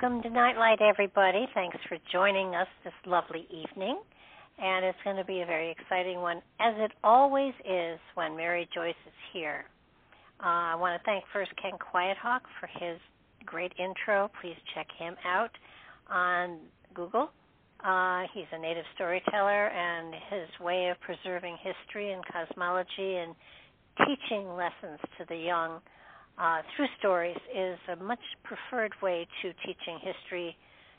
Welcome to Nightlight, everybody. Thanks for joining us this lovely evening. And it's going to be a very exciting one, as it always is when Mary Joyce is here. Uh, I want to thank first Ken Quiethawk for his great intro. Please check him out on Google. Uh, he's a native storyteller, and his way of preserving history and cosmology and teaching lessons to the young uh, through stories is a much preferred way to teaching history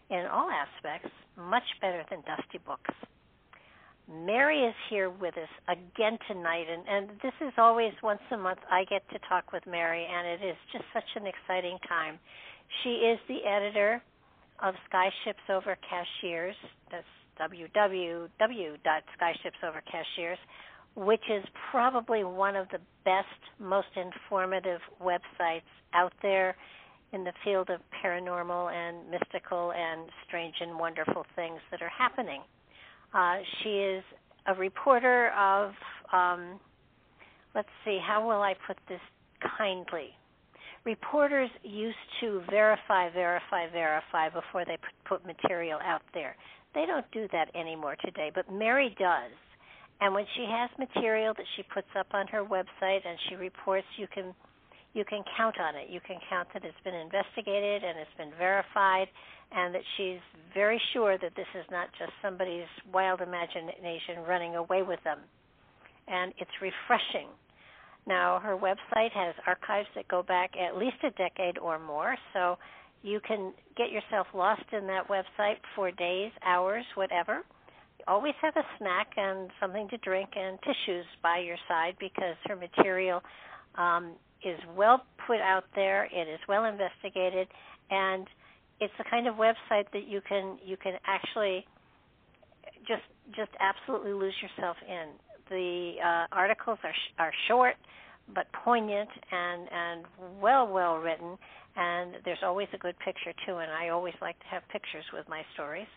in all aspects, much better than dusty books. Mary is here with us again tonight, and, and this is always once a month I get to talk with Mary, and it is just such an exciting time. She is the editor of Skyships Over Cashiers. That's www.skyshipsovercashiers which is probably one of the best, most informative websites out there in the field of paranormal and mystical and strange and wonderful things that are happening. Uh, she is a reporter of, um, let's see, how will I put this kindly? Reporters used to verify, verify, verify before they put material out there. They don't do that anymore today, but Mary does and when she has material that she puts up on her website and she reports, you can you can count on it. You can count that it's been investigated and it's been verified, and that she's very sure that this is not just somebody's wild imagination running away with them. And it's refreshing. Now, her website has archives that go back at least a decade or more, so you can get yourself lost in that website for days, hours, whatever always have a snack and something to drink and tissues by your side because her material um, is well put out there. It is well investigated, and it's the kind of website that you can you can actually just just absolutely lose yourself in. The uh, articles are sh- are short but poignant and and well well written, and there's always a good picture too. And I always like to have pictures with my stories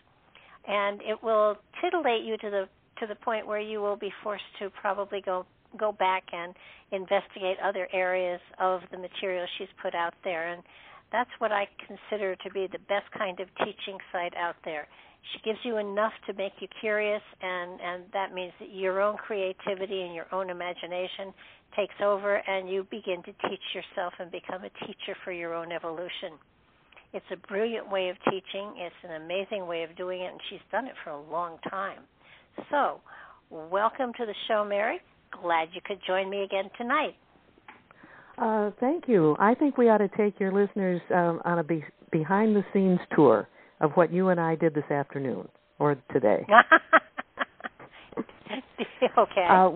and it will titillate you to the to the point where you will be forced to probably go go back and investigate other areas of the material she's put out there and that's what I consider to be the best kind of teaching site out there. She gives you enough to make you curious and and that means that your own creativity and your own imagination takes over and you begin to teach yourself and become a teacher for your own evolution. It's a brilliant way of teaching. It's an amazing way of doing it, and she's done it for a long time. So, welcome to the show, Mary. Glad you could join me again tonight. Uh, thank you. I think we ought to take your listeners um, on a be- behind the scenes tour of what you and I did this afternoon or today. okay. Uh,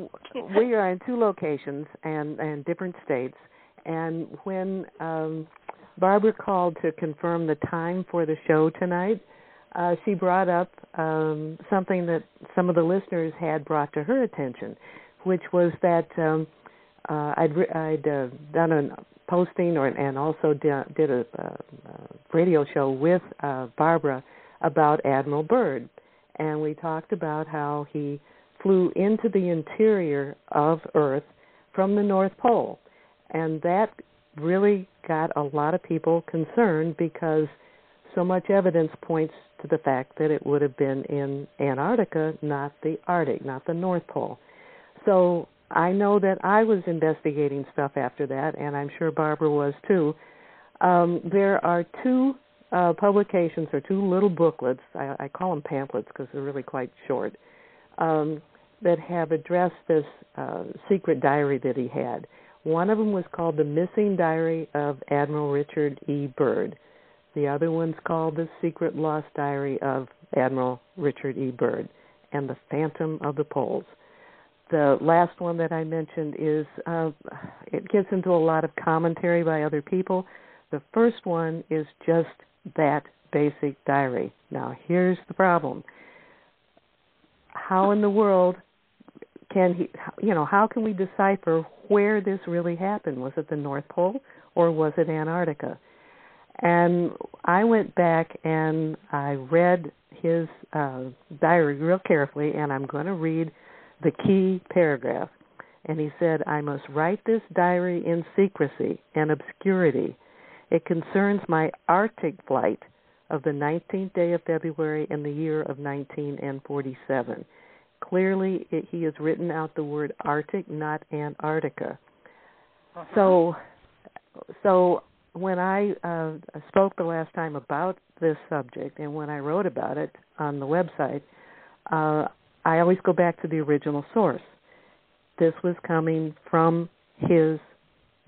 we are in two locations and and different states. And when um, Barbara called to confirm the time for the show tonight. Uh, she brought up um, something that some of the listeners had brought to her attention, which was that um, uh, I'd, I'd uh, done an posting or and also did, did a, a, radio show with uh, Barbara about Admiral Byrd, and we talked about how he flew into the interior of Earth from the North Pole, and that really got a lot of people concerned because so much evidence points to the fact that it would have been in Antarctica, not the Arctic, not the North Pole. So I know that I was investigating stuff after that, and I'm sure Barbara was too. Um, there are two uh, publications or two little booklets. I, I call them pamphlets because they're really quite short. Um, that have addressed this uh, secret diary that he had. One of them was called The Missing Diary of Admiral Richard E. Byrd. The other one's called The Secret Lost Diary of Admiral Richard E. Byrd and The Phantom of the Poles the last one that I mentioned is uh, it gets into a lot of commentary by other people. The first one is just that basic diary. Now, here's the problem. How in the world can he, you know, how can we decipher where this really happened? Was it the North Pole or was it Antarctica? And I went back and I read his uh, diary real carefully, and I'm going to read the key paragraph. And he said, I must write this diary in secrecy and obscurity. It concerns my Arctic flight of the 19th day of February in the year of 1947. Clearly, it, he has written out the word Arctic, not Antarctica. Uh-huh. So, so when I uh, spoke the last time about this subject, and when I wrote about it on the website, uh, I always go back to the original source. This was coming from his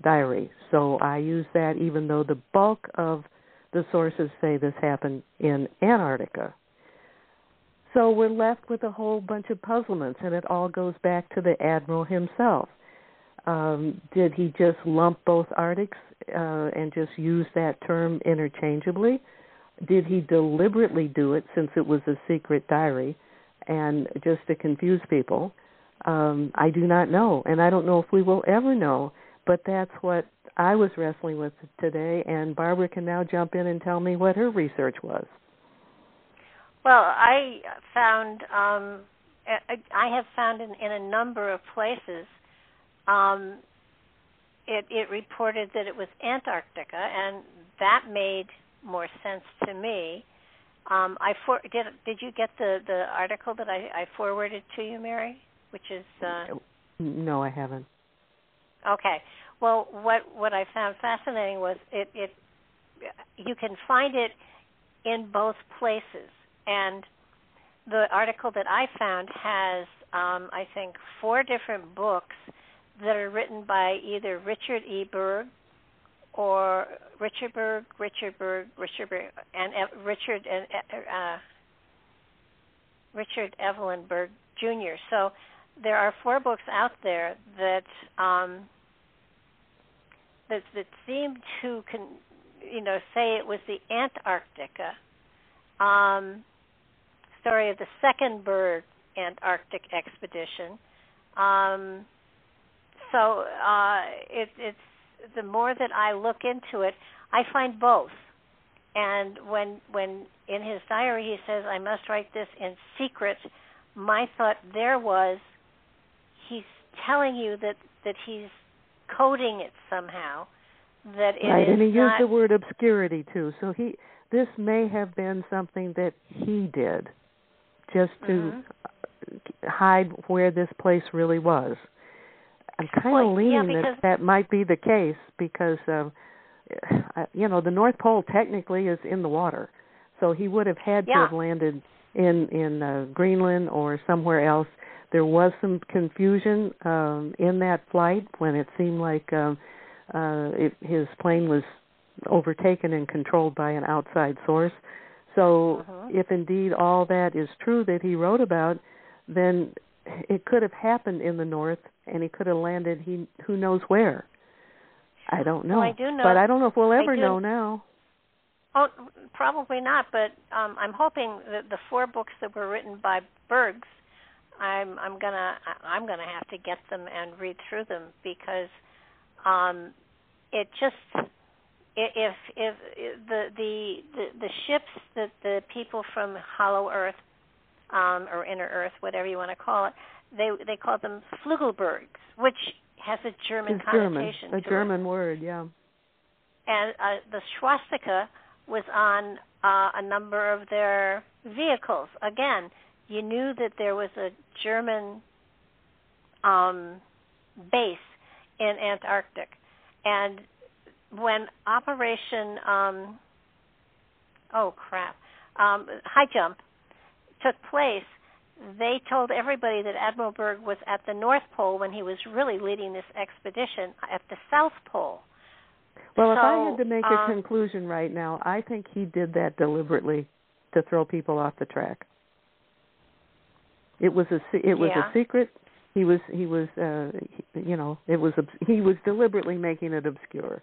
diary. So I use that even though the bulk of the sources say this happened in Antarctica. So we're left with a whole bunch of puzzlements, and it all goes back to the admiral himself. Um, did he just lump both Arctics uh, and just use that term interchangeably? Did he deliberately do it since it was a secret diary? and just to confuse people. Um, I do not know, and I don't know if we will ever know. But that's what I was wrestling with today, and Barbara can now jump in and tell me what her research was. Well, I found um, I have found in, in a number of places um, it, it reported that it was Antarctica, and that made more sense to me. Um, I for, did. Did you get the the article that I, I forwarded to you, Mary? Which is uh, no, I haven't. Okay. Well, what what I found fascinating was it it you can find it in both places, and the article that I found has um, I think four different books that are written by either Richard E. Byrd or Richard Byrd, Richard Byrd, Richard Byrd, and Richard and uh, uh, Richard Evelyn Byrd Jr. So there are four books out there that um, that that seem to con, you know say it was the Antarctica um, story of the second Byrd Antarctic expedition. Um, so uh, it, it's the more that I look into it, I find both. And when when in his diary he says I must write this in secret, my thought there was he's telling you that that he's coding it somehow that it right, and he not... used the word obscurity too. So he this may have been something that he did just to mm-hmm. hide where this place really was. I'm kind well, of leaning yeah, that that might be the case because um you know the North Pole technically is in the water, so he would have had yeah. to have landed in in uh, Greenland or somewhere else. There was some confusion um, in that flight when it seemed like um, uh, it, his plane was overtaken and controlled by an outside source. So, uh-huh. if indeed all that is true that he wrote about, then it could have happened in the north and he could have landed he who knows where. I don't know. Well, I do know but i don't know if we'll ever know now. Oh probably not but um i'm hoping that the four books that were written by Byrds, i'm i'm gonna i'm gonna have to get them and read through them because um it just if if the the the, the ships that the people from Hollow Earth um, or Inner Earth, whatever you want to call it, they they call them Flügelbergs, which has a German it's connotation. German, a German it. word, yeah. And uh, the swastika was on uh, a number of their vehicles. Again, you knew that there was a German um, base in Antarctic, and when Operation um, oh crap um, High Jump took place, they told everybody that Admiral Byrd was at the North Pole when he was really leading this expedition at the South Pole. Well, so, if I had to make um, a conclusion right now, I think he did that deliberately to throw people off the track. It was a it was yeah. a secret. He was he was uh you know it was he was deliberately making it obscure,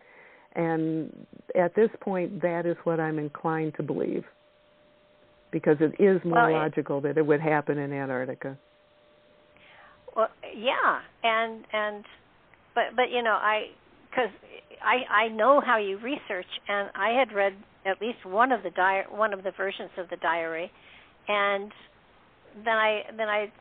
and at this point, that is what I'm inclined to believe. Because it is more well, logical that it would happen in Antarctica. Well, yeah, and and but but you know I because I I know how you research, and I had read at least one of the di- one of the versions of the diary, and then I then I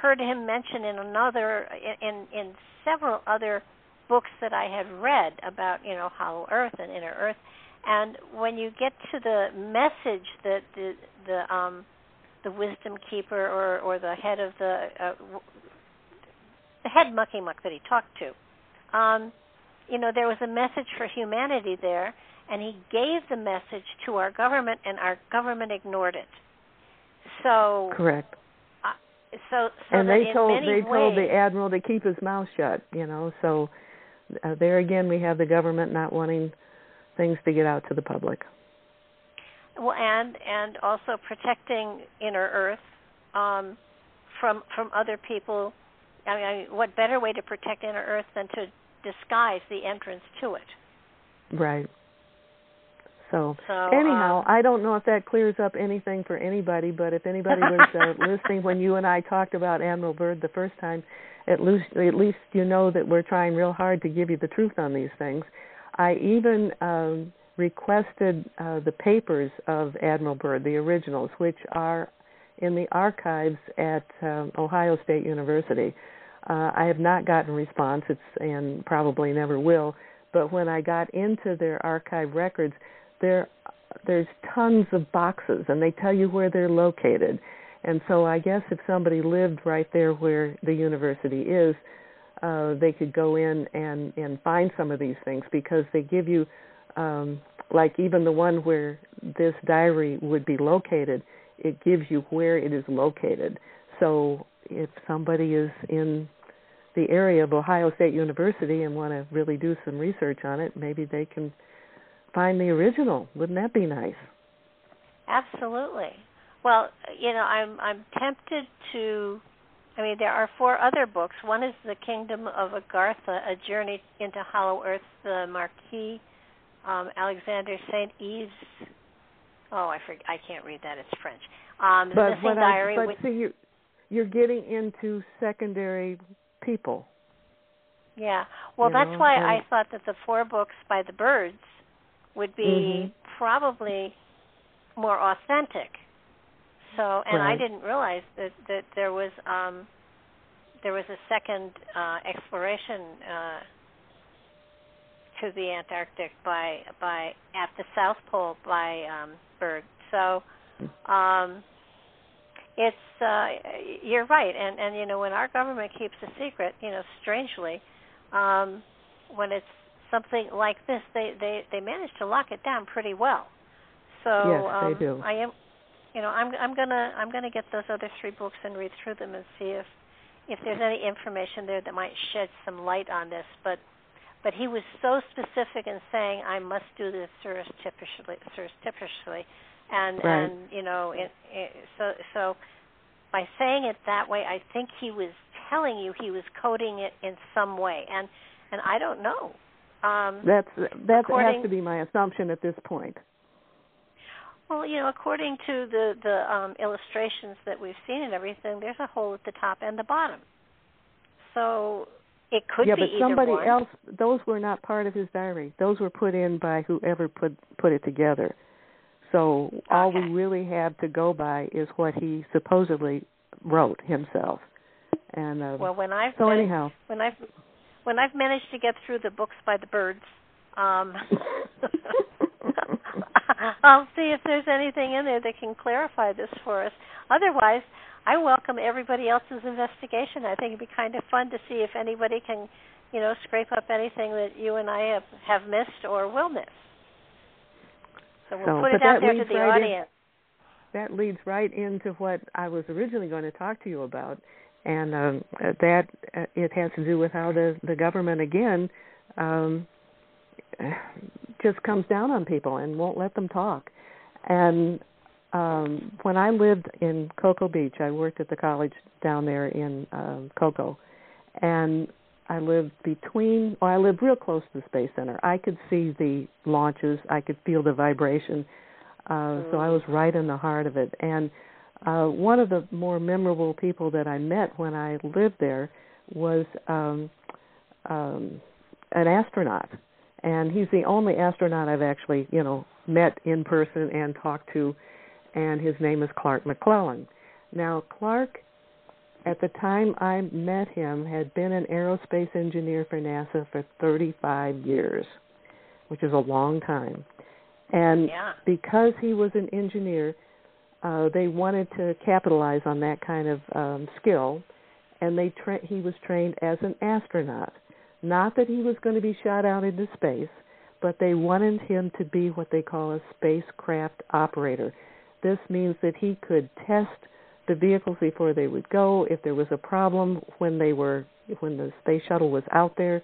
heard him mention in another in in several other books that I had read about you know Hollow Earth and Inner Earth. And when you get to the message that the the um the wisdom keeper or or the head of the uh, the head mucky muck that he talked to um you know there was a message for humanity there and he gave the message to our government and our government ignored it. So correct. uh, so so and they told they ways, told the admiral to keep his mouth shut you know so uh, there again we have the government not wanting things to get out to the public. Well, and and also protecting inner Earth um, from from other people. I mean, what better way to protect inner Earth than to disguise the entrance to it? Right. So, so anyhow, um, I don't know if that clears up anything for anybody, but if anybody was uh, listening when you and I talked about Admiral Byrd the first time, at least at least you know that we're trying real hard to give you the truth on these things. I even um, requested uh, the papers of Admiral Byrd, the originals, which are in the archives at um, Ohio State University. Uh, I have not gotten response, it's, and probably never will. But when I got into their archive records, there there's tons of boxes, and they tell you where they're located. And so I guess if somebody lived right there where the university is, uh, they could go in and and find some of these things because they give you um, like even the one where this diary would be located it gives you where it is located so if somebody is in the area of Ohio State University and want to really do some research on it maybe they can find the original wouldn't that be nice absolutely well you know i'm i'm tempted to I mean, there are four other books. One is The Kingdom of Agartha, A Journey into Hollow Earth, the Marquis um, Alexander St. Yves. Oh, I forget. I can't read that. It's French. Um, the but Missing Diary. I, but see, you, you're getting into secondary people. Yeah. Well, you that's know, why. I thought that the four books by the Byrds would be mm-hmm. probably more authentic so, and right. I didn't realize that that there was um there was a second uh exploration uh to the Antarctic by by at the South Pole by um Byrd. So, um it's uh you're right and and you know when our government keeps a secret, you know, strangely, um when it's something like this, they they they manage to lock it down pretty well. So yes, um, they do. I am you know i'm i'm going to i'm going to get those other three books and read through them and see if if there's any information there that might shed some light on this but but he was so specific in saying i must do this surreptitiously surreptitiously and right. and you know it, it, so so by saying it that way i think he was telling you he was coding it in some way and and i don't know um that's that has to be my assumption at this point well, you know, according to the the um, illustrations that we've seen and everything, there's a hole at the top and the bottom. So, It could yeah, be Yeah, but somebody one. else. Those were not part of his diary. Those were put in by whoever put put it together. So okay. all we really have to go by is what he supposedly wrote himself. And uh, well, when I've so been, anyhow, when I've when I've managed to get through the books by the Byrds, um, I'll see if there's anything in there that can clarify this for us. Otherwise, I welcome everybody else's investigation. I think it'd be kind of fun to see if anybody can, you know, scrape up anything that you and I have have missed or will miss. So we'll so, put it out there to the right audience. In, that leads right into what I was originally going to talk to you about, and um, that uh, it has to do with how the the government again um, just comes down on people and won't let them talk. And um, when I lived in Cocoa Beach, I worked at the college down there in um, Cocoa, and I lived between. Well, I lived real close to the Space Center. I could see the launches. I could feel the vibration. Uh, so I was right in the heart of it. And uh, one of the more memorable people that I met when I lived there was um, um, an astronaut, and he's the only astronaut I've actually, you know, met in person and talked to and his name is Clark McClelland. Now, Clark, at the time I met him, had been an aerospace engineer for NASA for 35 years, which is a long time. And yeah. because he was an engineer, uh, they wanted to capitalize on that kind of um, skill, and they tra- he was trained as an astronaut. Not that he was going to be shot out into space, but they wanted him to be what they call a spacecraft operator this means that he could test the vehicles before they would go. If there was a problem when they were when the space shuttle was out there,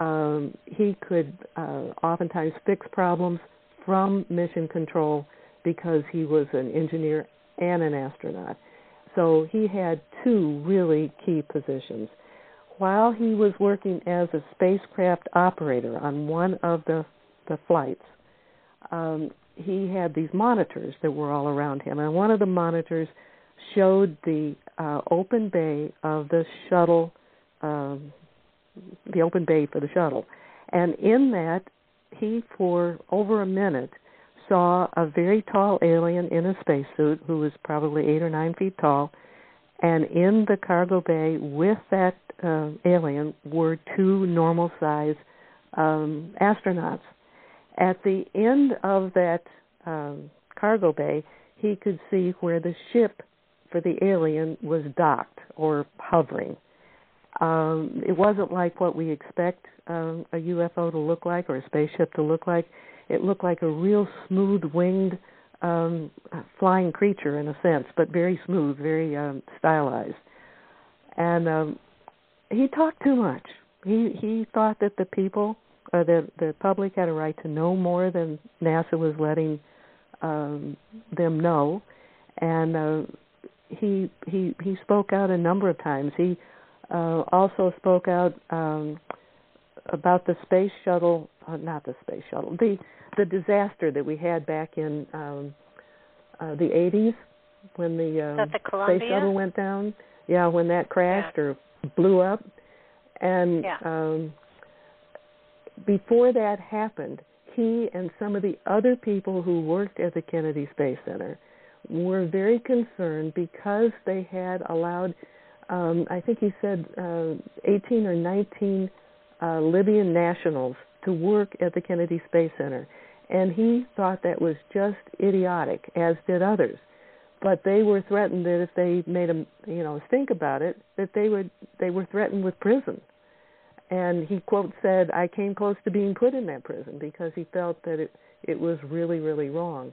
um, he could uh, oftentimes fix problems from mission control because he was an engineer and an astronaut. So he had two really key positions. While he was working as a spacecraft operator on one of the the flights, um, he had these monitors that were all around him, and one of the monitors showed the uh, open bay of the shuttle, um, the open bay for the shuttle, and in that he, for over a minute, saw a very tall alien in a spacesuit who was probably eight or nine feet tall, and in the cargo bay with that uh, alien were two normal size um, astronauts at the end of that um, cargo bay, he could see where the ship for the alien was docked or hovering. Um, it wasn't like what we expect um, a UFO to look like or a spaceship to look like. It looked like a real smooth winged um, flying creature in a sense, but very smooth, very um, stylized. And um, he talked too much. He he thought that the people uh, the the public had a right to know more than NASA was letting um, them know, and uh, he he he spoke out a number of times. He uh, also spoke out um, about the space shuttle, uh, not the space shuttle, the the disaster that we had back in um, uh, the 80s when the, uh, the space shuttle went down. Yeah, when that crashed yeah. or blew up, and yeah. um, before that happened, he and some of the other people who worked at the Kennedy Space Center were very concerned because they had allowed, um, I think he said, uh, 18 or 19 uh, Libyan nationals to work at the Kennedy Space Center. And he thought that was just idiotic, as did others. But they were threatened that if they made a you know stink about it, that they would they were threatened with prison and he quote said, "I came close to being put in that prison because he felt that it it was really really wrong."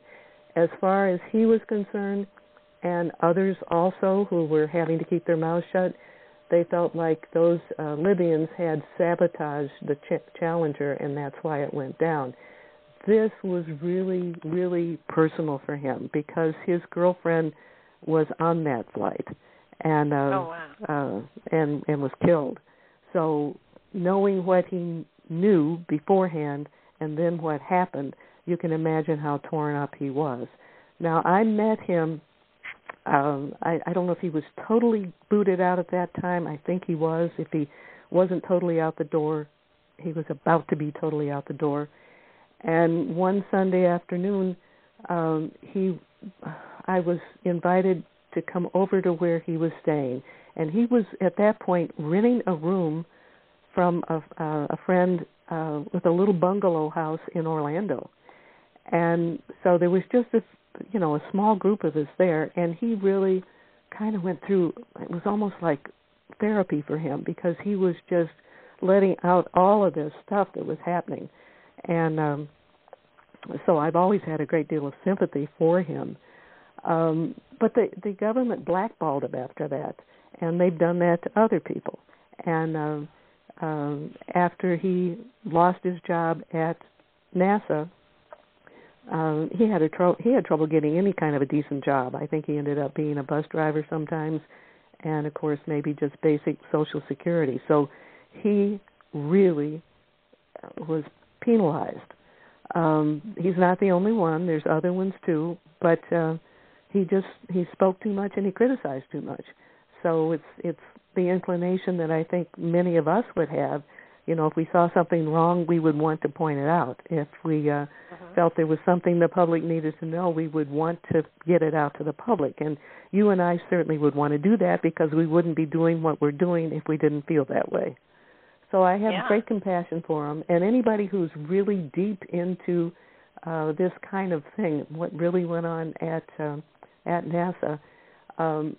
As far as he was concerned, and others also who were having to keep their mouths shut, they felt like those uh, Libyans had sabotaged the ch- Challenger, and that's why it went down. This was really really personal for him because his girlfriend was on that flight, and uh, oh, wow. uh, and and was killed. So knowing what he knew beforehand and then what happened, you can imagine how torn up he was. Now, I met him. Um, I, I don't know if he was totally booted out at that time. I think he was. If he wasn't totally out the door. He was about to be totally out the door. And one Sunday afternoon, um, he, I was invited to come over to where he was staying, and he was at that point renting a room from a, uh, a friend uh, with a little bungalow house in Orlando, and so there was just a, you know, a small group of us there, and he really kind of went through. It was almost like therapy for him because he was just letting out all of this stuff that was happening, and um, so I've always had a great deal of sympathy for him. Um, but the the government blackballed him after that, and they've done that to other people. And um, um, after he lost his job at NASA, um, he had a tro- he had trouble getting any kind of a decent job. I think he ended up being a bus driver sometimes, and of course maybe just basic Social Security. So he really was penalized. Um, he's not the only one. There's other ones too, but uh, he just he spoke too much and he criticized too much. So it's it's the inclination that I think many of us would have. You know, if we saw something wrong, we would want to point it out. If we uh, uh-huh. felt there was something the public needed to know, we would want to get it out to the public. And you and I certainly would want to do that because we wouldn't be doing what we're doing if we didn't feel that way. So I have yeah. great compassion for them. And anybody who's really deep into uh, this kind of thing, what really went on at uh, at NASA, um,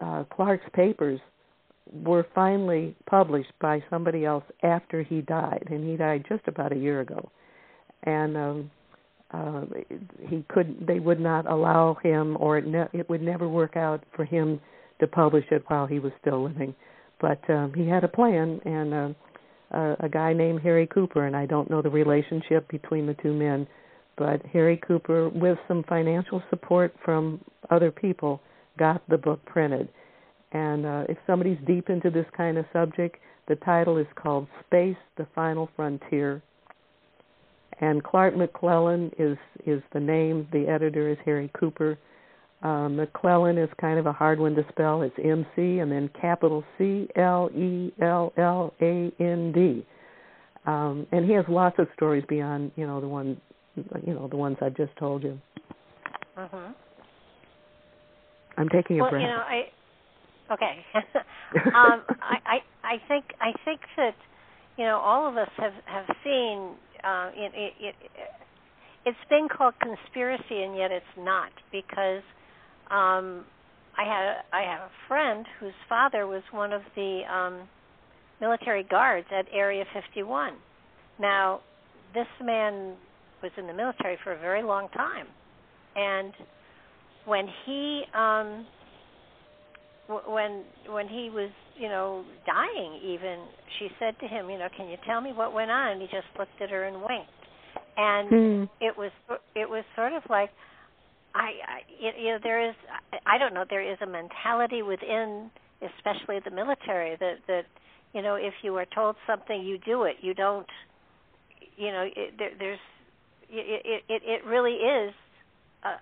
uh, Clark's papers were finally published by somebody else after he died, and he died just about a year ago. And um, uh, he couldn't; they would not allow him, or it, ne- it would never work out for him to publish it while he was still living. But um, he had a plan, and uh, uh, a guy named Harry Cooper, and I don't know the relationship between the two men, but Harry Cooper, with some financial support from other people, got the book printed. And uh, if somebody's deep into this kind of subject, the title is called Space: The Final Frontier. And Clark McClelland is is the name. The editor is Harry Cooper. Uh, McClelland is kind of a hard one to spell. It's M C and then capital C L E L L A N D. Um, and he has lots of stories beyond you know the one you know the ones I've just told you. Mhm. I'm taking a well, breath. you know, I okay. um, I, I I think I think that you know all of us have have seen uh, it, it, it it's been called conspiracy and yet it's not because um I had I have a friend whose father was one of the um military guards at Area 51. Now, this man was in the military for a very long time, and when he um when when he was you know dying even she said to him you know can you tell me what went on and he just looked at her and winked and mm. it was it was sort of like i, I you know there is i don't know there is a mentality within especially the military that that you know if you are told something you do it you don't you know it, there, there's it, it it really is uh,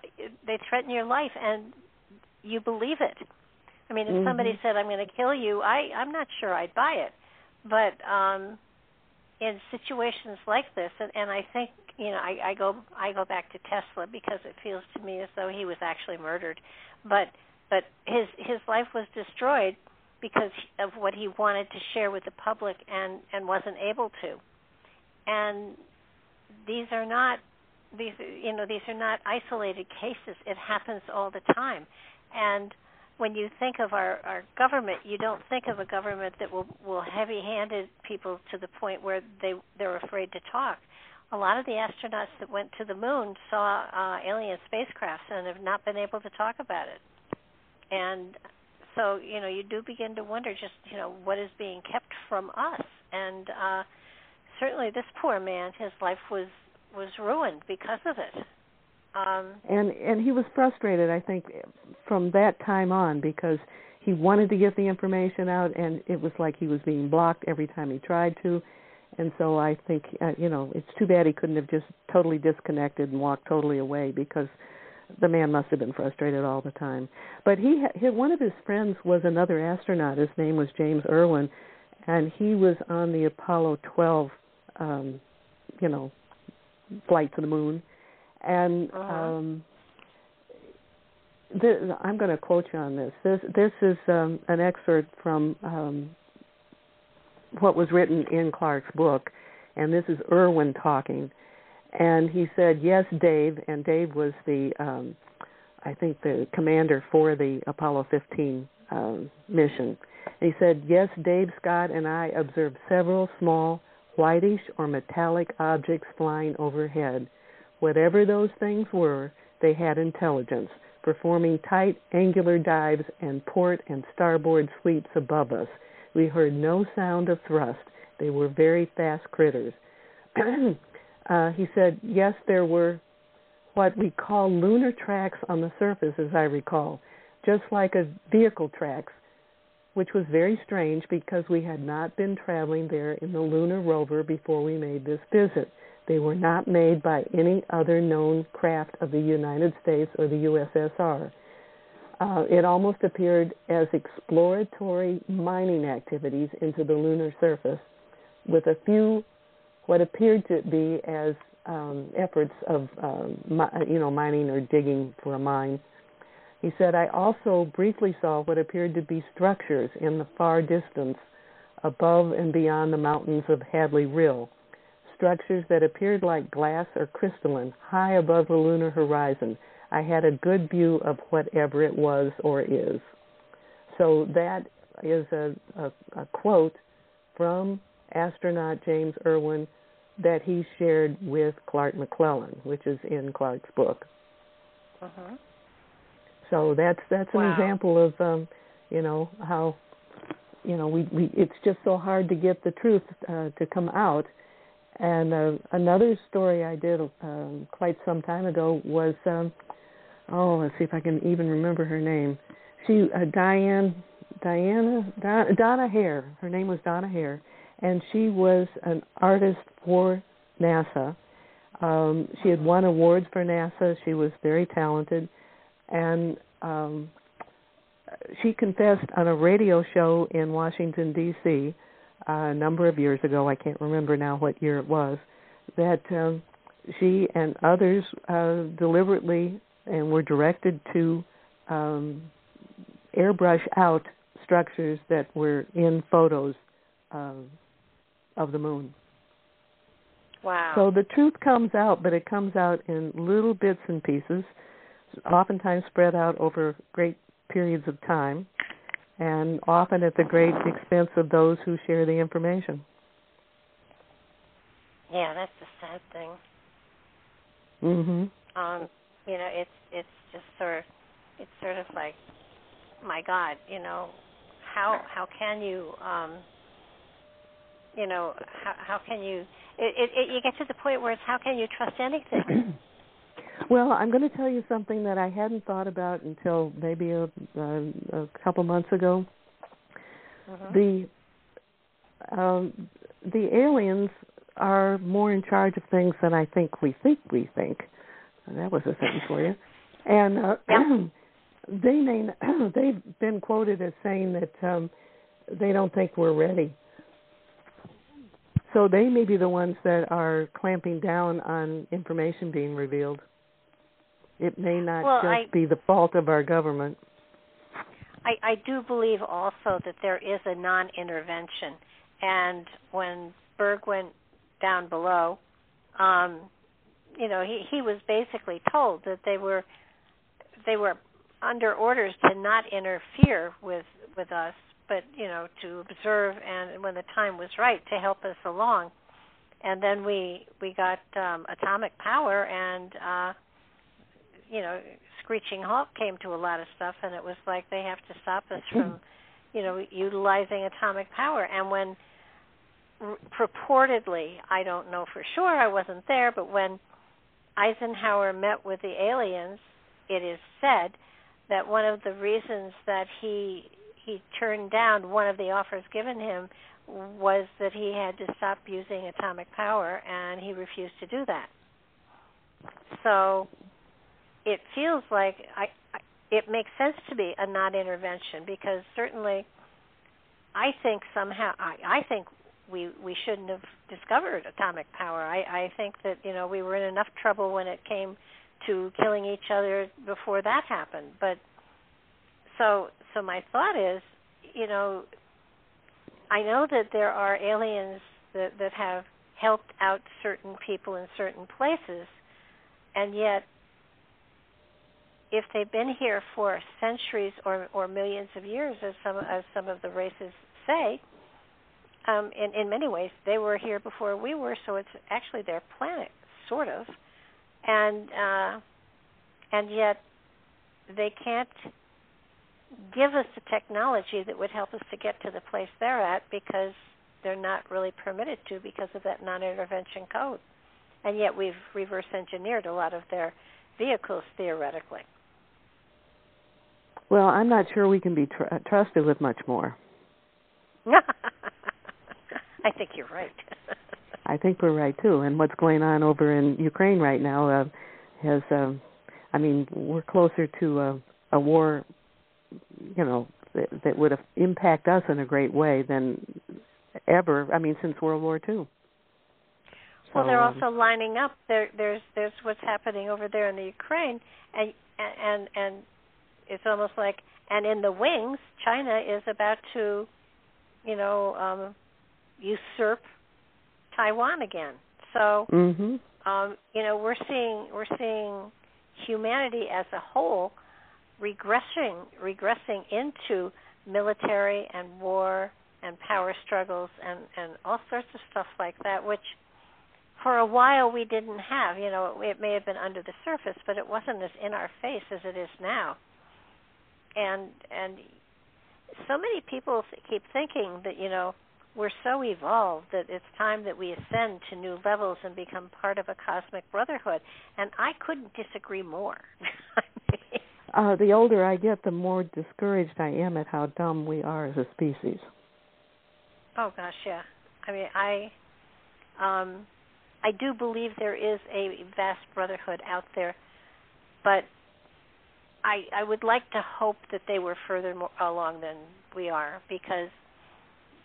they threaten your life and you believe it. I mean, if mm-hmm. somebody said I'm going to kill you, I I'm not sure I'd buy it. But um in situations like this and, and I think, you know, I I go I go back to Tesla because it feels to me as though he was actually murdered. But but his his life was destroyed because of what he wanted to share with the public and and wasn't able to. And these are not these you know these are not isolated cases it happens all the time and when you think of our our government you don't think of a government that will will heavy handed people to the point where they they're afraid to talk. A lot of the astronauts that went to the moon saw uh alien spacecrafts and have not been able to talk about it. And so you know you do begin to wonder just you know what is being kept from us? And uh certainly this poor man his life was was ruined because of it. Um, and and he was frustrated, I think, from that time on because he wanted to get the information out, and it was like he was being blocked every time he tried to. And so I think, uh, you know, it's too bad he couldn't have just totally disconnected and walked totally away because the man must have been frustrated all the time. But he, he one of his friends was another astronaut. His name was James Irwin, and he was on the Apollo 12, um, you know, flight to the moon, and uh-huh. um, this, I'm going to quote you on this. This this is um, an excerpt from um, what was written in Clark's book, and this is Irwin talking, and he said, "Yes, Dave," and Dave was the, um, I think, the commander for the Apollo 15 um, mission. he said, "Yes, Dave Scott and I observed several small whitish or metallic objects flying overhead. Whatever those things were, they had intelligence." performing tight angular dives and port and starboard sweeps above us. We heard no sound of thrust. They were very fast critters. uh, he said, yes, there were what we call lunar tracks on the surface, as I recall, just like a vehicle tracks, which was very strange because we had not been traveling there in the lunar rover before we made this visit. They were not made by any other known craft of the United States or the USSR. Uh, it almost appeared as exploratory mining activities into the lunar surface, with a few what appeared to be as um, efforts of um, mi- you know mining or digging for a mine. He said, I also briefly saw what appeared to be structures in the far distance above and beyond the mountains of Hadley Rill structures that appeared like glass or crystalline high above the lunar horizon. I had a good view of whatever it was or is. So that is a, a, a quote from astronaut James Irwin that he shared with Clark McClelland, which is in Clark's book. Uh-huh. So that's that's an wow. example of um, you know how you know we, we it's just so hard to get the truth uh, to come out and uh, another story I did um, quite some time ago was, um, oh, let's see if I can even remember her name. She, uh, Diane, Diana, Don, Donna Hare. Her name was Donna Hare, and she was an artist for NASA. Um, she had won awards for NASA. She was very talented, and um, she confessed on a radio show in Washington D.C a number of years ago, I can't remember now what year it was, that um, she and others uh, deliberately and were directed to um, airbrush out structures that were in photos uh, of the moon. Wow. So the truth comes out, but it comes out in little bits and pieces, oftentimes spread out over great periods of time and often at the great expense of those who share the information. Yeah, that's the sad thing. Mhm. Um, you know, it's it's just sort of it's sort of like my god, you know, how how can you um you know, how how can you it, it, it you get to the point where it's how can you trust anything? Well, I'm going to tell you something that I hadn't thought about until maybe a, a, a couple months ago. Uh-huh. The um, the aliens are more in charge of things than I think we think we think. And that was a sentence for you. And uh, yeah. they may they've been quoted as saying that um, they don't think we're ready. So they may be the ones that are clamping down on information being revealed. It may not well, just I, be the fault of our government. I, I do believe also that there is a non-intervention, and when Byrd went down below, um, you know, he he was basically told that they were they were under orders to not interfere with with us, but you know, to observe and when the time was right to help us along. And then we we got um, atomic power and. uh you know, screeching halt came to a lot of stuff, and it was like they have to stop us from, you know, utilizing atomic power. And when r- purportedly, I don't know for sure, I wasn't there, but when Eisenhower met with the aliens, it is said that one of the reasons that he he turned down one of the offers given him was that he had to stop using atomic power, and he refused to do that. So it feels like I, I it makes sense to be a non-intervention because certainly I think somehow I, I think we we shouldn't have discovered atomic power. I, I think that you know we were in enough trouble when it came to killing each other before that happened. But so so my thought is, you know, I know that there are aliens that that have helped out certain people in certain places, and yet if they've been here for centuries or or millions of years, as some as some of the races say, um, in in many ways they were here before we were, so it's actually their planet, sort of, and uh, and yet they can't give us the technology that would help us to get to the place they're at because they're not really permitted to because of that non-intervention code. And yet we've reverse engineered a lot of their vehicles theoretically. Well, I'm not sure we can be tr- trusted with much more. I think you're right. I think we're right too. And what's going on over in Ukraine right now uh, has, uh, I mean, we're closer to a, a war, you know, that, that would impact us in a great way than ever. I mean, since World War II. So, well, they're um, also lining up. There, there's there's what's happening over there in the Ukraine, and and and it's almost like and in the wings, China is about to, you know, um, usurp Taiwan again. So, mm-hmm. um, you know, we're seeing we're seeing humanity as a whole regressing regressing into military and war and power struggles and and all sorts of stuff like that which for a while we didn't have you know it, it may have been under the surface but it wasn't as in our face as it is now and and so many people keep thinking that you know we're so evolved that it's time that we ascend to new levels and become part of a cosmic brotherhood. And i couldn't disagree more. Uh the older i get the more discouraged i am at how dumb we are as a species. Oh gosh yeah. I mean i um i do believe there is a vast brotherhood out there but I I would like to hope that they were further more along than we are because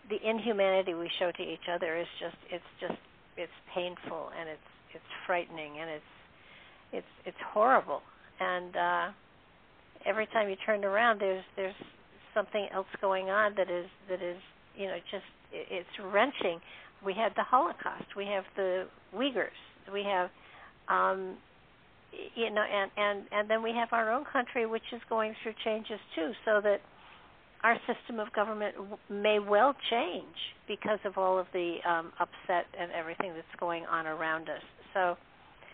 the inhumanity we show to each other is just it's just it's painful and it's it's frightening and it's it's it's horrible. And uh every time you turn around there's there's something else going on that is that is you know just it's wrenching. We had the holocaust. We have the uyghurs. We have um you know and and and then we have our own country which is going through changes too so that our system of government may well change because of all of the um, upset and everything that's going on around us. So,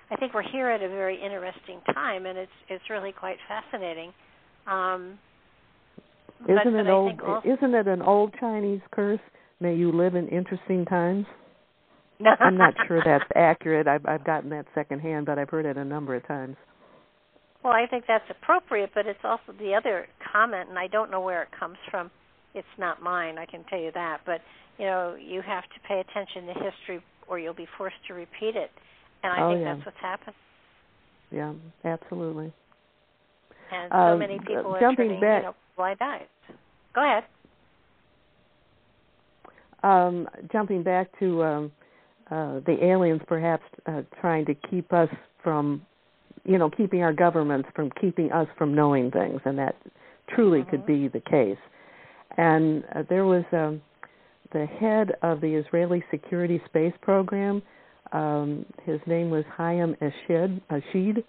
I think we're here at a very interesting time, and it's it's really quite fascinating. Um, isn't but, it but old? Also, isn't it an old Chinese curse? May you live in interesting times. I'm not sure that's accurate. I've I've gotten that secondhand, but I've heard it a number of times. Well, I think that's appropriate, but it's also the other comment, and I don't know where it comes from. It's not mine, I can tell you that. But you know, you have to pay attention to history, or you'll be forced to repeat it. And I oh, think yeah. that's what's happened. Yeah, absolutely. And so um, many people are jumping turning, back, you know, blind eyes. Go ahead. Um, jumping back to um, uh, the aliens, perhaps uh, trying to keep us from you know, keeping our governments from keeping us from knowing things, and that truly mm-hmm. could be the case. And uh, there was um, the head of the Israeli Security Space Program. Um, his name was Haim Eshed, Ashid,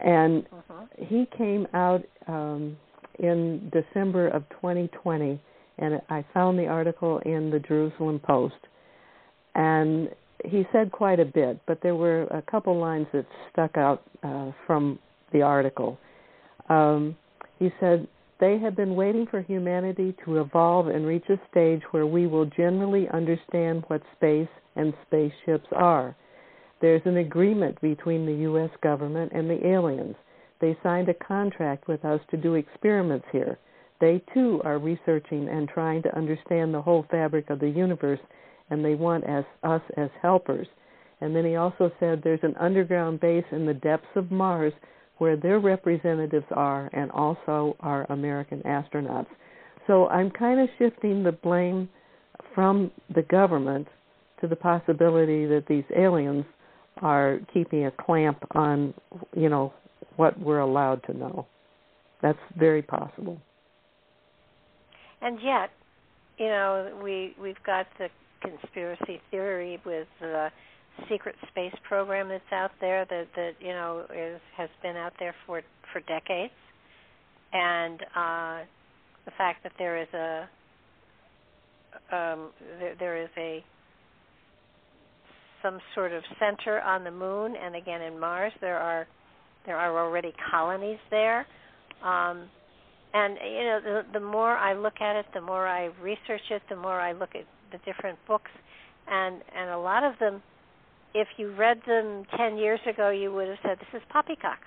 and uh-huh. he came out um, in December of 2020, and I found the article in the Jerusalem Post. And he said quite a bit, but there were a couple lines that stuck out uh, from the article. Um, he said, They have been waiting for humanity to evolve and reach a stage where we will generally understand what space and spaceships are. There's an agreement between the U.S. government and the aliens. They signed a contract with us to do experiments here. They too are researching and trying to understand the whole fabric of the universe and they want as us as helpers. And then he also said there's an underground base in the depths of Mars where their representatives are and also our American astronauts. so I'm kind of shifting the blame from the government to the possibility that these aliens are keeping a clamp on, you know, what we're allowed to know. That's very possible. And yet, you know, we we've got the conspiracy theory with the secret space program that's out there that that you know is has been out there for for decades, and uh, the fact that there is a um, there, there is a some sort of center on the moon, and again in Mars there are there are already colonies there. Um, and you know, the, the more I look at it, the more I research it, the more I look at the different books, and and a lot of them, if you read them ten years ago, you would have said this is poppycock.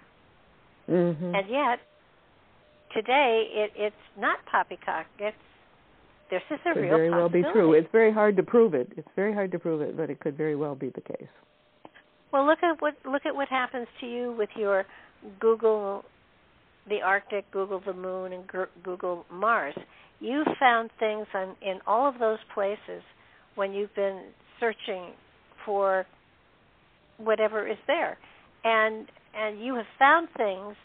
Mm-hmm. And yet, today it, it's not poppycock. It's this is a could real very well be true. It's very hard to prove it. It's very hard to prove it, but it could very well be the case. Well, look at what look at what happens to you with your Google the Arctic, Google the Moon, and Google Mars. You found things on, in all of those places when you've been searching for whatever is there, and and you have found things,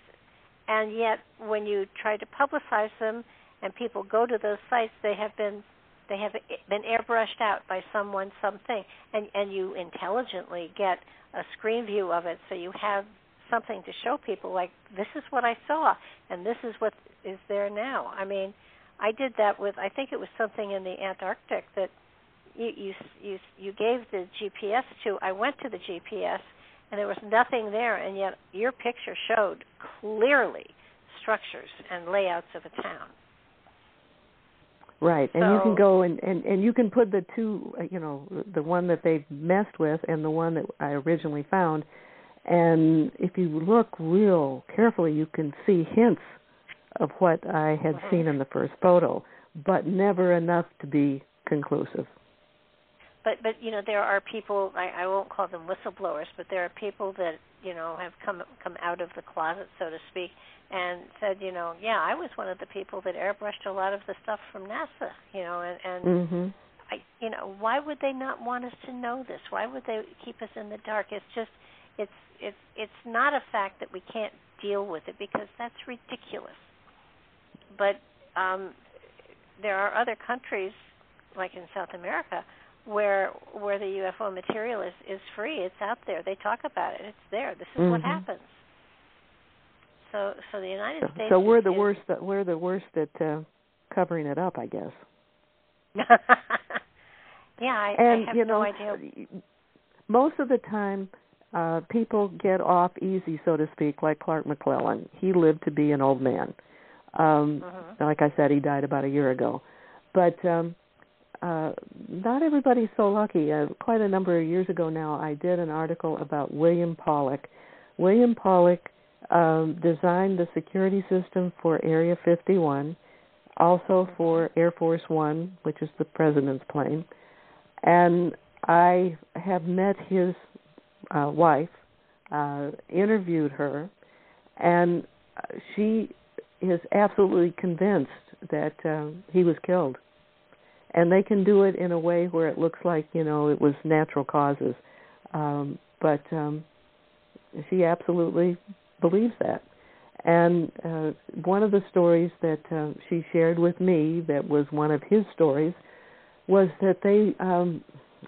and yet when you try to publicize them and people go to those sites, they have been they have been airbrushed out by someone, something, and and you intelligently get a screen view of it, so you have something to show people like this is what I saw and this is what is there now. I mean, I did that with I think it was something in the Antarctic that you you you, you gave the GPS to. I went to the GPS and there was nothing there and yet your picture showed clearly structures and layouts of a town. Right, and so, you can go and, and and you can put the two, uh, you know, the one that they've messed with and the one that I originally found, and if you look real carefully, you can see hints of what I had mm-hmm. seen in the first photo, but never enough to be conclusive. But but you know there are people I, I won't call them whistleblowers, but there are people that you know have come come out of the closet, so to speak, and said you know yeah I was one of the people that airbrushed a lot of the stuff from NASA, you know, and and mm-hmm. I you know why would they not want us to know this? Why would they keep us in the dark? It's just it's it's it's not a fact that we can't deal with it because that's ridiculous. But um, there are other countries, like in South America, where where the UFO material is is free. It's out there. They talk about it. It's there. This is mm-hmm. what happens. So so the United so, States. So we're the is, worst. That we're the worst at uh, covering it up, I guess. yeah, I, and I have you no idea. Most of the time, uh, people get off easy, so to speak, like Clark McClelland. He lived to be an old man. Um, mm-hmm. Like I said, he died about a year ago. But um, uh, not everybody's so lucky. Uh, quite a number of years ago now, I did an article about William Pollock. William Pollock um, designed the security system for Area 51, also for Air Force One, which is the president's plane. And I have met his uh, wife, uh, interviewed her, and she is absolutely convinced that uh, he was killed. And they can do it in a way where it looks like you know it was natural causes, um, but um, she absolutely believes that. And uh, one of the stories that uh, she shared with me, that was one of his stories, was that they um,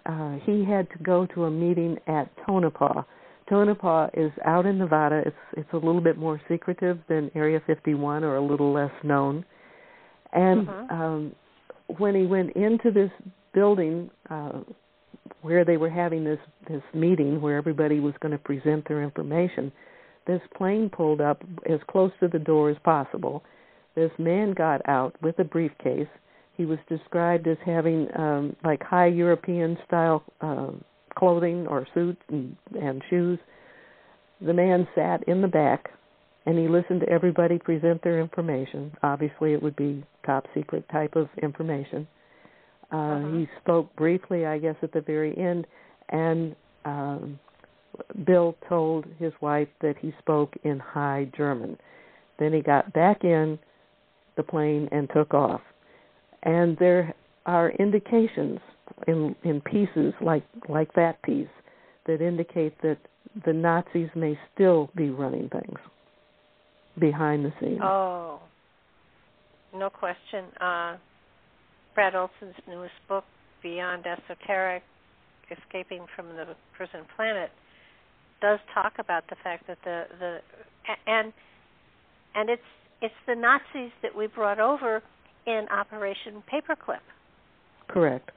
uh, he had to go to a meeting at Tonopah. Tonopah is out in Nevada. It's it's a little bit more secretive than Area 51, or a little less known. And mm-hmm. um, when he went into this building uh, where they were having this this meeting, where everybody was going to present their information, this plane pulled up as close to the door as possible. This man got out with a briefcase he was described as having um, like high European style uh, clothing or suits and, and shoes. The man sat in the back and he listened to everybody present their information. Obviously, it would be top secret type of information. Uh, uh-huh. He spoke briefly, I guess, at the very end, and um, Bill told his wife that he spoke in high German. Then he got back in the plane and took off and there are indications in in pieces like like that piece that indicate that the Nazis may still be running things behind the scenes. Oh, no question. Uh, Brad Olsen's newest book, Beyond Esoteric: Escaping from the Prison Planet, does talk about the fact that the the and and it's it's the Nazis that we brought over in Operation Paperclip. Correct.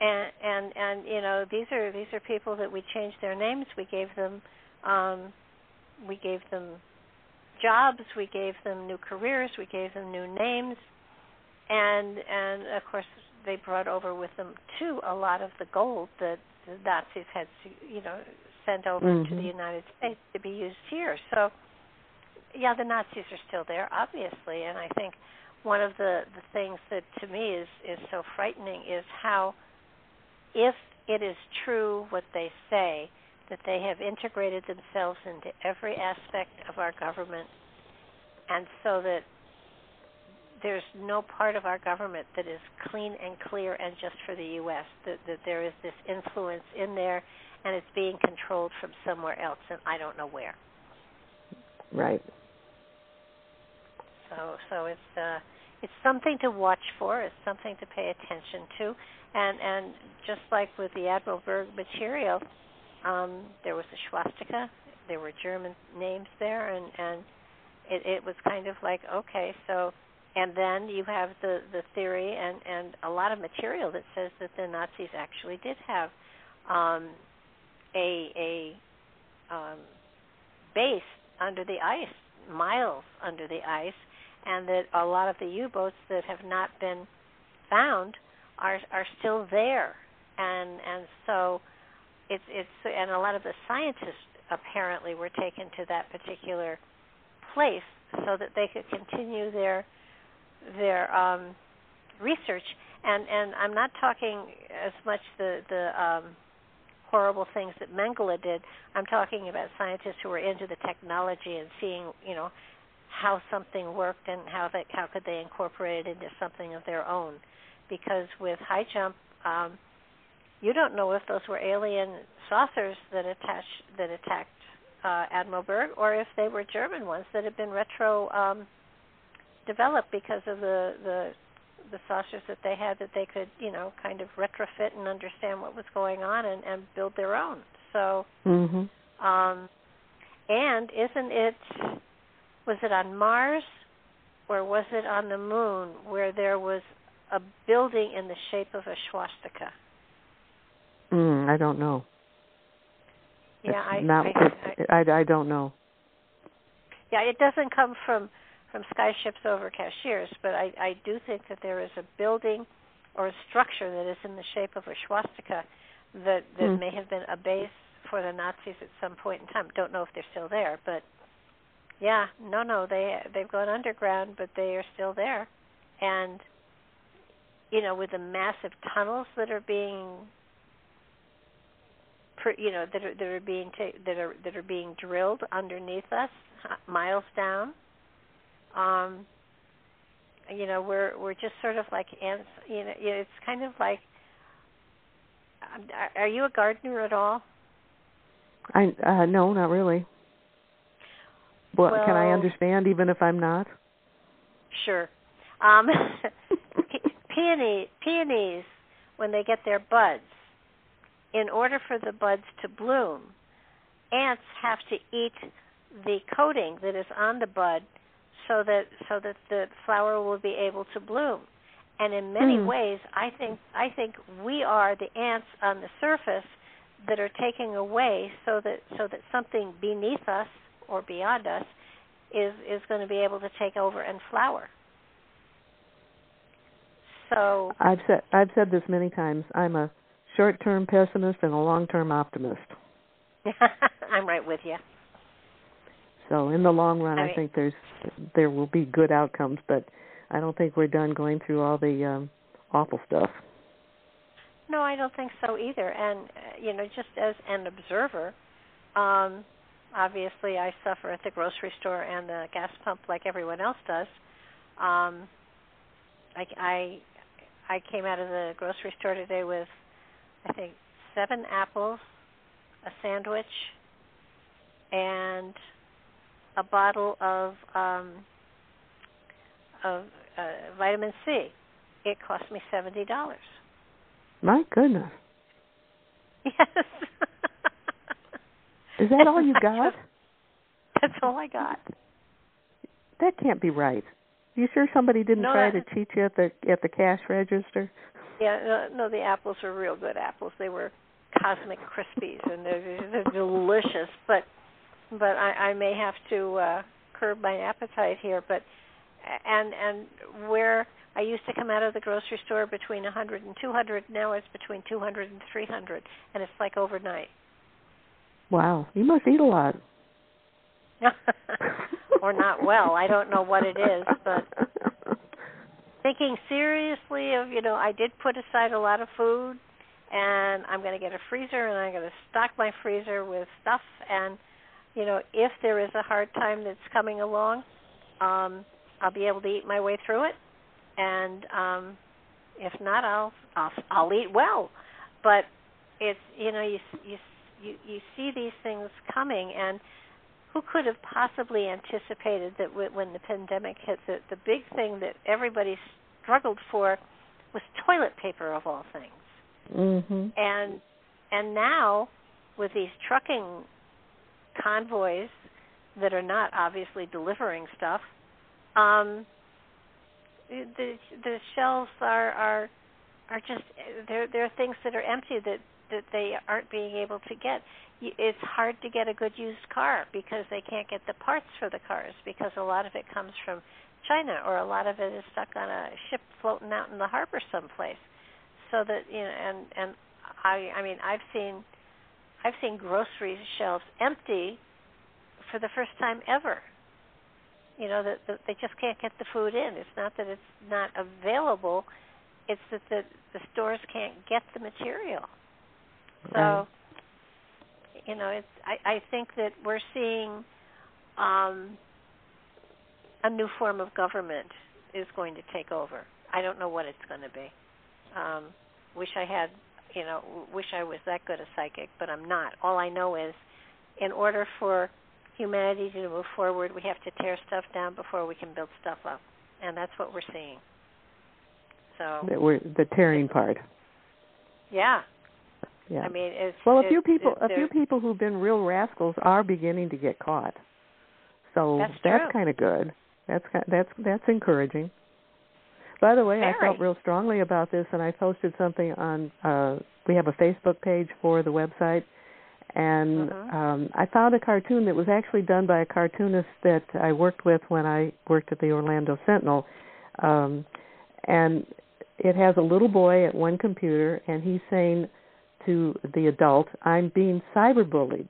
And and and you know these are these are people that we changed their names. We gave them um, we gave them jobs. We gave them new careers. We gave them new names. And and of course they brought over with them too a lot of the gold that the Nazis had you know sent over mm-hmm. to the United States to be used here. So yeah, the Nazis are still there, obviously, and I think one of the the things that to me is is so frightening is how if it is true what they say that they have integrated themselves into every aspect of our government and so that there's no part of our government that is clean and clear and just for the US that that there is this influence in there and it's being controlled from somewhere else and I don't know where. Right. So so it's uh, it's something to watch for. It's something to pay attention to, and and just like with the Admiral Byrd material, um, there was a swastika. There were German names there, and and it, it was kind of like okay, so and then you have the the theory and and a lot of material that says that the Nazis actually did have um, a a um, base under the ice, miles under the ice, and that a lot of the U-boats that have not been found are are still there, and and so it's it's and a lot of the scientists apparently were taken to that particular place so that they could continue their their um, research and and I'm not talking as much the the um, horrible things that Mengele did. I'm talking about scientists who were into the technology and seeing, you know, how something worked and how they how could they incorporate it into something of their own. Because with Highjump, um, you don't know if those were alien saucers that attached that attacked uh, Admiral Byrd, or if they were German ones that had been retro um, developed because of the the the saucers that they had that they could you know kind of retrofit and understand what was going on and and build their own. So. Mhm. Um, and isn't it was it on Mars or was it on the moon where there was a building in the shape of a swastika? Mm, I don't know. Yeah, I, not, I, I, I don't know. Yeah, it doesn't come from from skyships over Cashiers, but I I do think that there is a building or a structure that is in the shape of a swastika that that mm. may have been a base for the Nazis at some point in time. Don't know if they're still there, but yeah, no, no, they they've gone underground, but they are still there, and you know, with the massive tunnels that are being, you know, that are that are being ta- that are that are being drilled underneath us, miles down. Um, you know, we're we're just sort of like ants. You know, it's kind of like. Um, are you a gardener at all? I uh no, not really. Well, well, can I understand even if I'm not? Sure. Um, peony, peonies, when they get their buds, in order for the buds to bloom, ants have to eat the coating that is on the bud so that so that the flower will be able to bloom. And in many mm. ways, I think I think we are the ants on the surface that are taking away so that so that something beneath us or beyond us is is going to be able to take over and flower. So I've said I've said this many times. I'm a short-term pessimist and a long-term optimist. I'm right with you. So in the long run, I, I think there's there will be good outcomes, but I don't think we're done going through all the um, awful stuff. No, I don't think so either. And uh, you know, just as an observer, um, obviously I suffer at the grocery store and the gas pump like everyone else does. Um, I, I I came out of the grocery store today with I think seven apples, a sandwich, and a bottle of um of uh, vitamin C. It cost me seventy dollars. My goodness. Yes. Is that all you got? That's all I got. That can't be right. You sure somebody didn't no, try that, to cheat you at the at the cash register? Yeah, no, no, the apples were real good apples. They were cosmic crispies, and they're, they're delicious. But but I, I may have to uh, curb my appetite here. But and and where I used to come out of the grocery store between 100 and 200, now it's between 200 and 300, and it's like overnight. Wow, you must eat a lot. or not well. I don't know what it is, but thinking seriously of, you know, I did put aside a lot of food and I'm going to get a freezer and I'm going to stock my freezer with stuff and you know, if there is a hard time that's coming along, um I'll be able to eat my way through it and um if not I'll I'll I'll eat well. But it's you know, you you you you see these things coming and who could have possibly anticipated that when the pandemic hit, the, the big thing that everybody struggled for was toilet paper of all things. Mm-hmm. And and now with these trucking convoys that are not obviously delivering stuff, um, the the shelves are are are just there. There are things that are empty that that they aren't being able to get it's hard to get a good used car because they can't get the parts for the cars because a lot of it comes from China or a lot of it is stuck on a ship floating out in the harbor someplace. So that you know, and and I I mean I've seen I've seen grocery shelves empty for the first time ever. You know that the, they just can't get the food in. It's not that it's not available; it's that the the stores can't get the material. So. Right you know, it's I, I think that we're seeing um, a new form of government is going to take over. I don't know what it's going to be. Um, wish I had, you know, wish I was that good a psychic, but I'm not. All I know is, in order for humanity to move forward, we have to tear stuff down before we can build stuff up, and that's what we're seeing. So we're the tearing part. Yeah, yeah. I mean, it's well, a few people, a few people who've been real rascals are beginning to get caught. So that's, that's kind of good. That's that's that's encouraging. By the way, Very. I felt real strongly about this, and I posted something on. uh We have a Facebook page for the website, and mm-hmm. um I found a cartoon that was actually done by a cartoonist that I worked with when I worked at the Orlando Sentinel, um and it has a little boy at one computer, and he's saying to the adult, I'm being cyberbullied.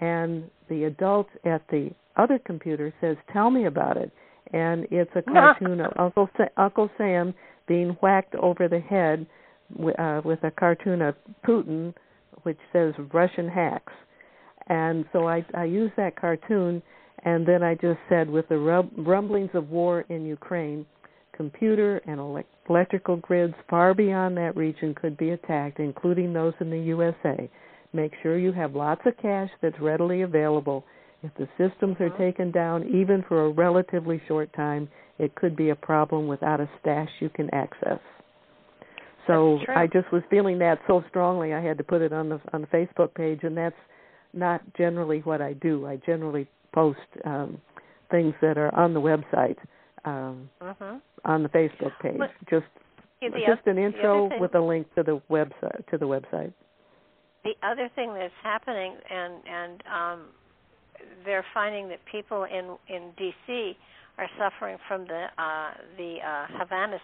And the adult at the other computer says, Tell me about it. And it's a cartoon of Uncle, Sa- Uncle Sam being whacked over the head uh, with a cartoon of Putin, which says Russian hacks. And so I, I used that cartoon, and then I just said, with the rumblings of war in Ukraine, computer and electrical grids far beyond that region could be attacked, including those in the USA. Make sure you have lots of cash that's readily available. If the systems are taken down, even for a relatively short time, it could be a problem without a stash you can access. So I just was feeling that so strongly I had to put it on the on the Facebook page and that's not generally what I do. I generally post um things that are on the website um, mm-hmm. on the Facebook page. But, just just an intro thing, with a link to the website to the website. The other thing that's happening, and and um, they're finding that people in in DC are suffering from the uh, the uh, Havana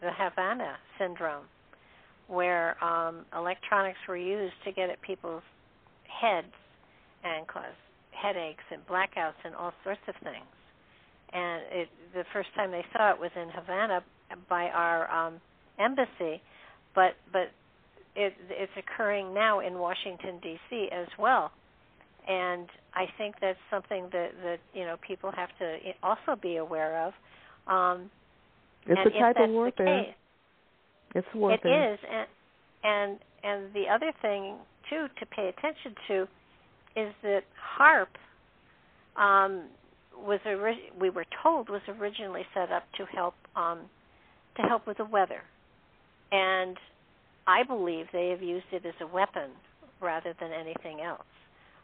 the Havana syndrome, where um, electronics were used to get at people's heads and cause headaches and blackouts and all sorts of things and it, the first time they saw it was in Havana by our um, embassy, but but it, it's occurring now in Washington D.C. as well, and I think that's something that that you know people have to also be aware of. Um, it's a type of warfare. Case, It's it. It is, and and and the other thing too to pay attention to is that HAARP. um, was ori- we were told was originally set up to help um, to help with the weather, and I believe they have used it as a weapon rather than anything else.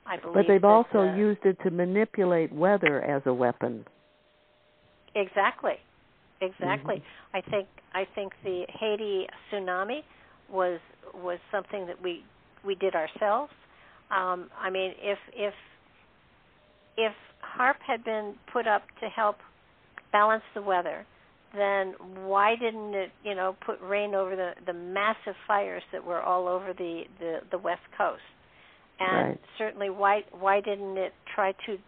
I believe. But they've also uh, used it to manipulate weather as a weapon. Exactly. Exactly. Mm-hmm. I think I think the Haiti tsunami was was something that we we did ourselves. Um, I mean, if if if HAARP had been put up to help balance the weather, then why didn't it, you know, put rain over the the massive fires that were all over the the, the west coast? And Right. certainly, why why didn't it try to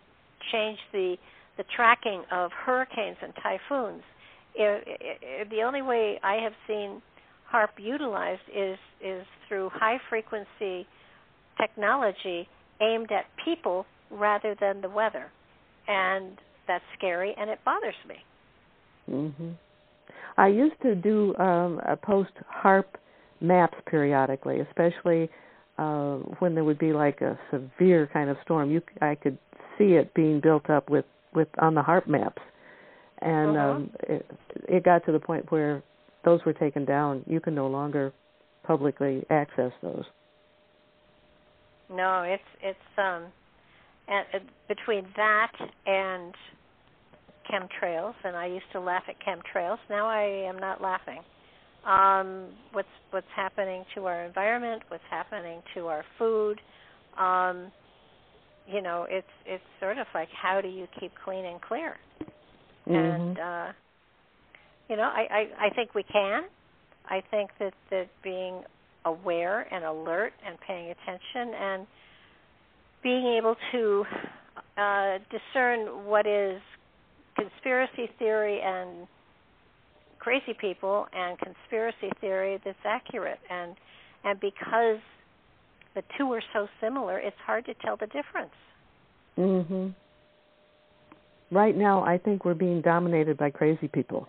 change the the tracking of hurricanes and typhoons? If, if, the only way I have seen HAARP utilized is is through high frequency technology aimed at people rather than the weather, and that's scary and it bothers me. Mhm. I used to do um a post HAARP maps periodically, especially uh when there would be like a severe kind of storm. You I could see it being built up with with on the HAARP maps. And Uh-huh. um it, it got to the point where those were taken down. You can no longer publicly access those. No, it's it's um, and, uh, between that and chemtrails, and I used to laugh at chemtrails. Now I am not laughing. Um, what's what's happening to our environment? What's happening to our food? Um, you know, it's it's sort of like how do you keep clean and clear? And Mhm. uh, you know, I, I I think we can. I think that that being aware and alert and paying attention and being able to uh, discern what is conspiracy theory and crazy people and conspiracy theory that's accurate and and because the two are so similar it's hard to tell the difference Mhm. Right now, I think we're being dominated by crazy people.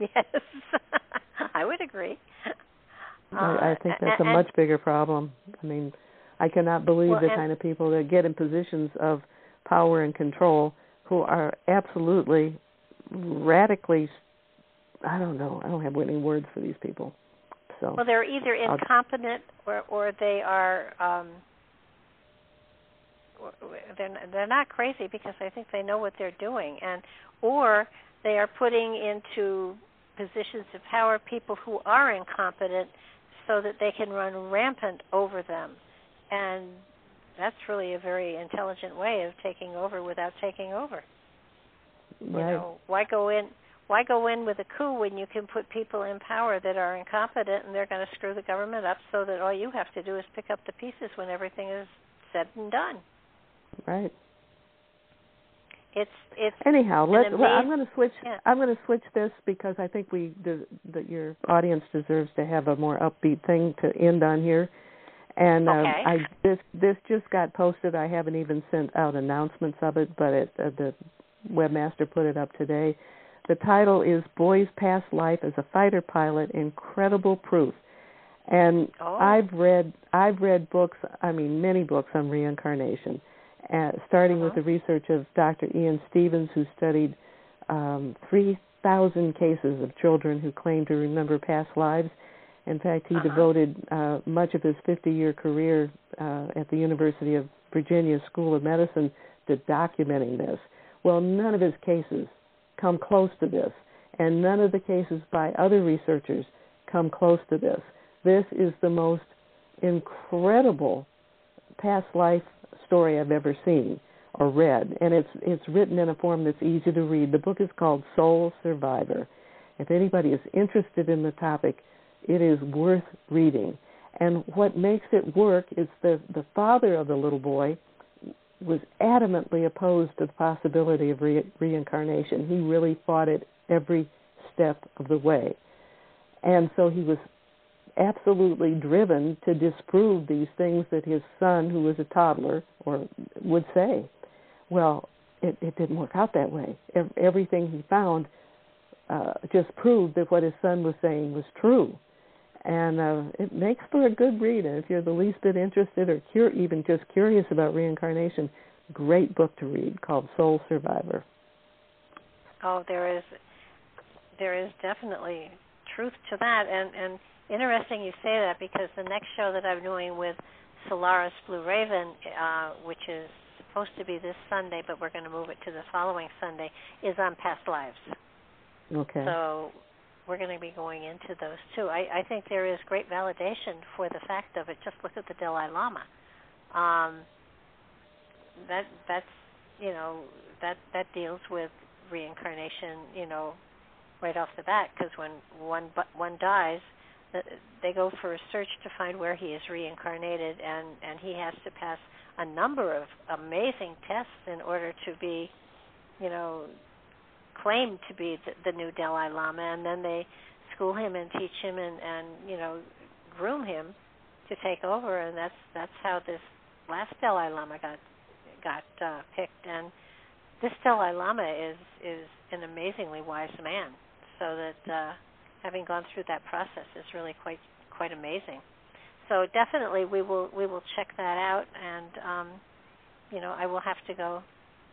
yes i would agree I, I think Uh, that's a much bigger problem. I mean, I cannot believe Well, the kind of people that get in positions of power and control who are absolutely radically I don't know. I don't have winning words for these people. So Well, they're either incompetent or or they are um they're they're not crazy because I think they know what they're doing and or they are putting into positions of power people who are incompetent so that they can run rampant over them. And that's really a very intelligent way of taking over without taking over. Right. You know, why go in why go in with a coup when you can put people in power that are incompetent and they're going to screw the government up so that all you have to do is pick up the pieces when everything is said and done. Right. It's it's Anyhow, let's. Well, I'm going to switch. Yeah. I'm going to switch this because I think we the, that your audience deserves to have a more upbeat thing to end on here. And uh, I this this just got posted. I haven't even sent out announcements of it, but it, uh, the webmaster put it up today. The title is "Boy's Past Life as a Fighter Pilot: Incredible Proof." And Oh. I've read I've read books. I mean, many books on reincarnation, uh, starting with Uh-huh. the research of Dr. Ian Stevens, who studied um, 3,000 cases of children who claimed to remember past lives. In fact, he Uh-huh. devoted uh, much of his 50-year career uh, at the University of Virginia School of Medicine to documenting this. Well, none of his cases come close to this, and none of the cases by other researchers come close to this. This is the most incredible past life story I've ever seen or read, and it's it's written in a form that's easy to read. The book is called Soul Survivor. If anybody is interested in the topic, it is worth reading. And what makes it work is the the father of the little boy was adamantly opposed to the possibility of re- reincarnation. He really fought it every step of the way. And so he was absolutely driven to disprove these things that his son, who was a toddler, or would say. Well, it, it didn't work out that way. Everything he found uh, just proved that what his son was saying was true. And uh, it makes for a good read. And if you're the least bit interested or cur- even just curious about reincarnation, great book to read called Soul Survivor. Oh, there is there is definitely truth to that, and and interesting you say that because the next show that I'm doing with Solaris Blue Raven, uh, which is supposed to be this Sunday, but we're going to move it to the following Sunday, is on past lives. Okay. So we're going to be going into those too. I, I think there is great validation for the fact of it. Just look at the Dalai Lama. Um, that that's you know that that deals with reincarnation. You know, right off the bat, because when one one dies, they go for a search to find where he is reincarnated, and and he has to pass a number of amazing tests in order to be, you know, claimed to be the, the new Dalai Lama, and then they school him and teach him and and you know groom him to take over, and that's that's how this last Dalai Lama got got uh, picked. And this Dalai Lama is is an amazingly wise man, so that uh, having gone through that process is really quite quite amazing. So definitely we will we will check that out, and um, you know I will have to go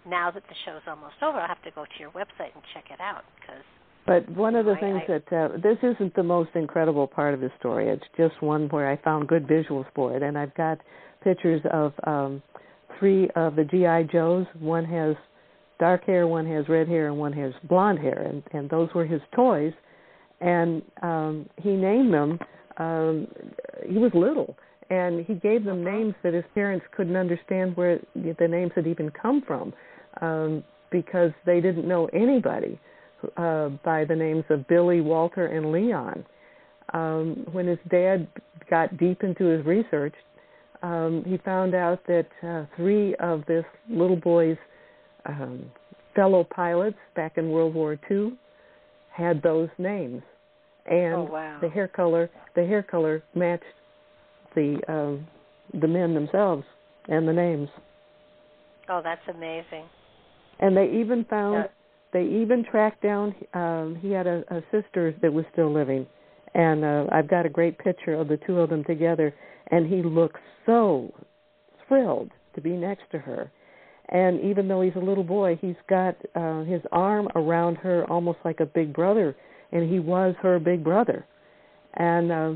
now that the show's almost over. I'll have to go to your website and check it out because. But one of the I, things I, that uh, this isn't the most incredible part of the story. It's just one where I found good visuals for it, and I've got pictures of um, three of the GI Joes. One has dark hair, one has red hair, and one has blonde hair, and and those were his toys. And um, he named them. Um, he was little, and he gave them uh-huh. names that his parents couldn't understand where the names had even come from, um, because they didn't know anybody uh, by the names of Billy, Walter, and Leon. Um, when his dad got deep into his research, um, he found out that uh, three of this little boy's um, fellow pilots back in World War II had those names, and oh, wow. the hair color the hair color matched the um, the men themselves and the names. Oh, that's amazing. And they even found yeah. they even tracked down. Um, he had a, a sister that was still living, and uh, I've got a great picture of the two of them together. And he looks so thrilled to be next to her. And even though he's a little boy, he's got uh, his arm around her almost like a big brother, and he was her big brother. And uh,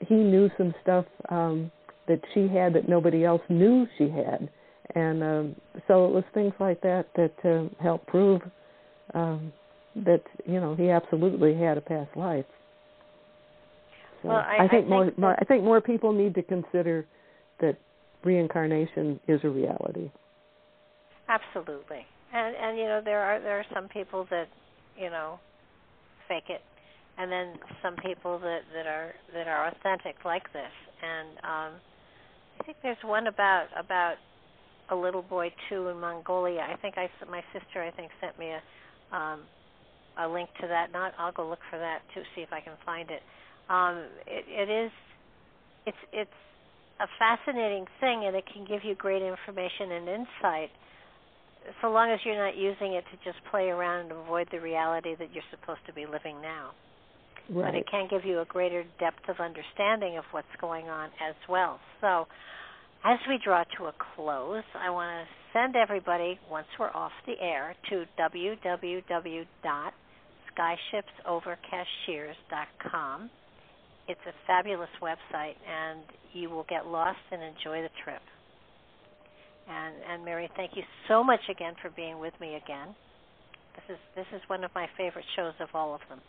he knew some stuff um, that she had that nobody else knew she had. And um, so it was things like that that uh, helped prove um, that you know he absolutely had a past life. So well, I, I think I more, think more I think more people need to consider that reincarnation is a reality. Absolutely, and and you know there are there are some people that you know fake it, and then some people that that are that are authentic like this. And um, I think there's one about about a little boy too in Mongolia. I think I my sister I think sent me a um, a link to that. Not I'll go look for that to see if I can find it. Um, it, it is it's it's a fascinating thing, and it can give you great information and insight so long as you're not using it to just play around and avoid the reality that you're supposed to be living now. Right. But it can give you a greater depth of understanding of what's going on as well. So, as we draw to a close, I want to send everybody, once we're off the air, to www.skyshipsovercashiers.com. It's a fabulous website, and you will get lost and enjoy the trip. And and Mary, thank you so much again for being with me again. This is this is one of my favorite shows of all of them.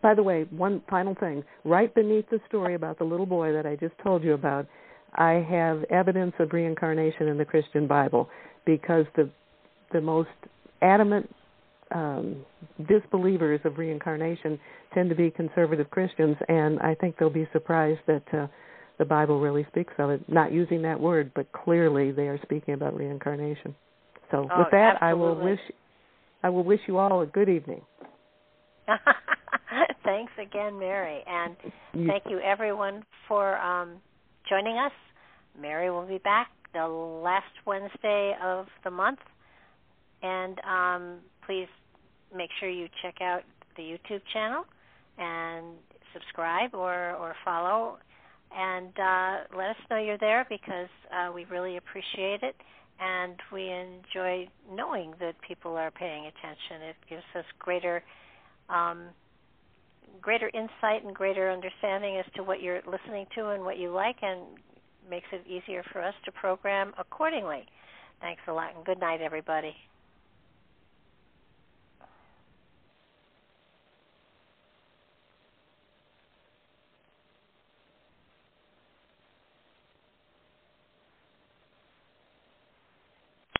By the way, one final thing. Right beneath the story about the little boy that I just told you about, I have evidence of reincarnation in the Christian Bible because the the most adamant um, disbelievers of reincarnation tend to be conservative Christians, and I think they'll be surprised that uh, the Bible really speaks of it. Not using that word, but clearly they are speaking about reincarnation. So oh, with that, absolutely. I will wish I will wish you all a good evening. Thanks again, Mary, and thank you everyone for um, joining us. Mary will be back the last Wednesday of the month, and um, please make sure you check out the YouTube channel and subscribe or or follow, and uh, let us know you're there because uh, we really appreciate it, and we enjoy knowing that people are paying attention. It gives us greater um, greater insight and greater understanding as to what you're listening to and what you like, and makes it easier for us to program accordingly. Thanks a lot, and good night, everybody.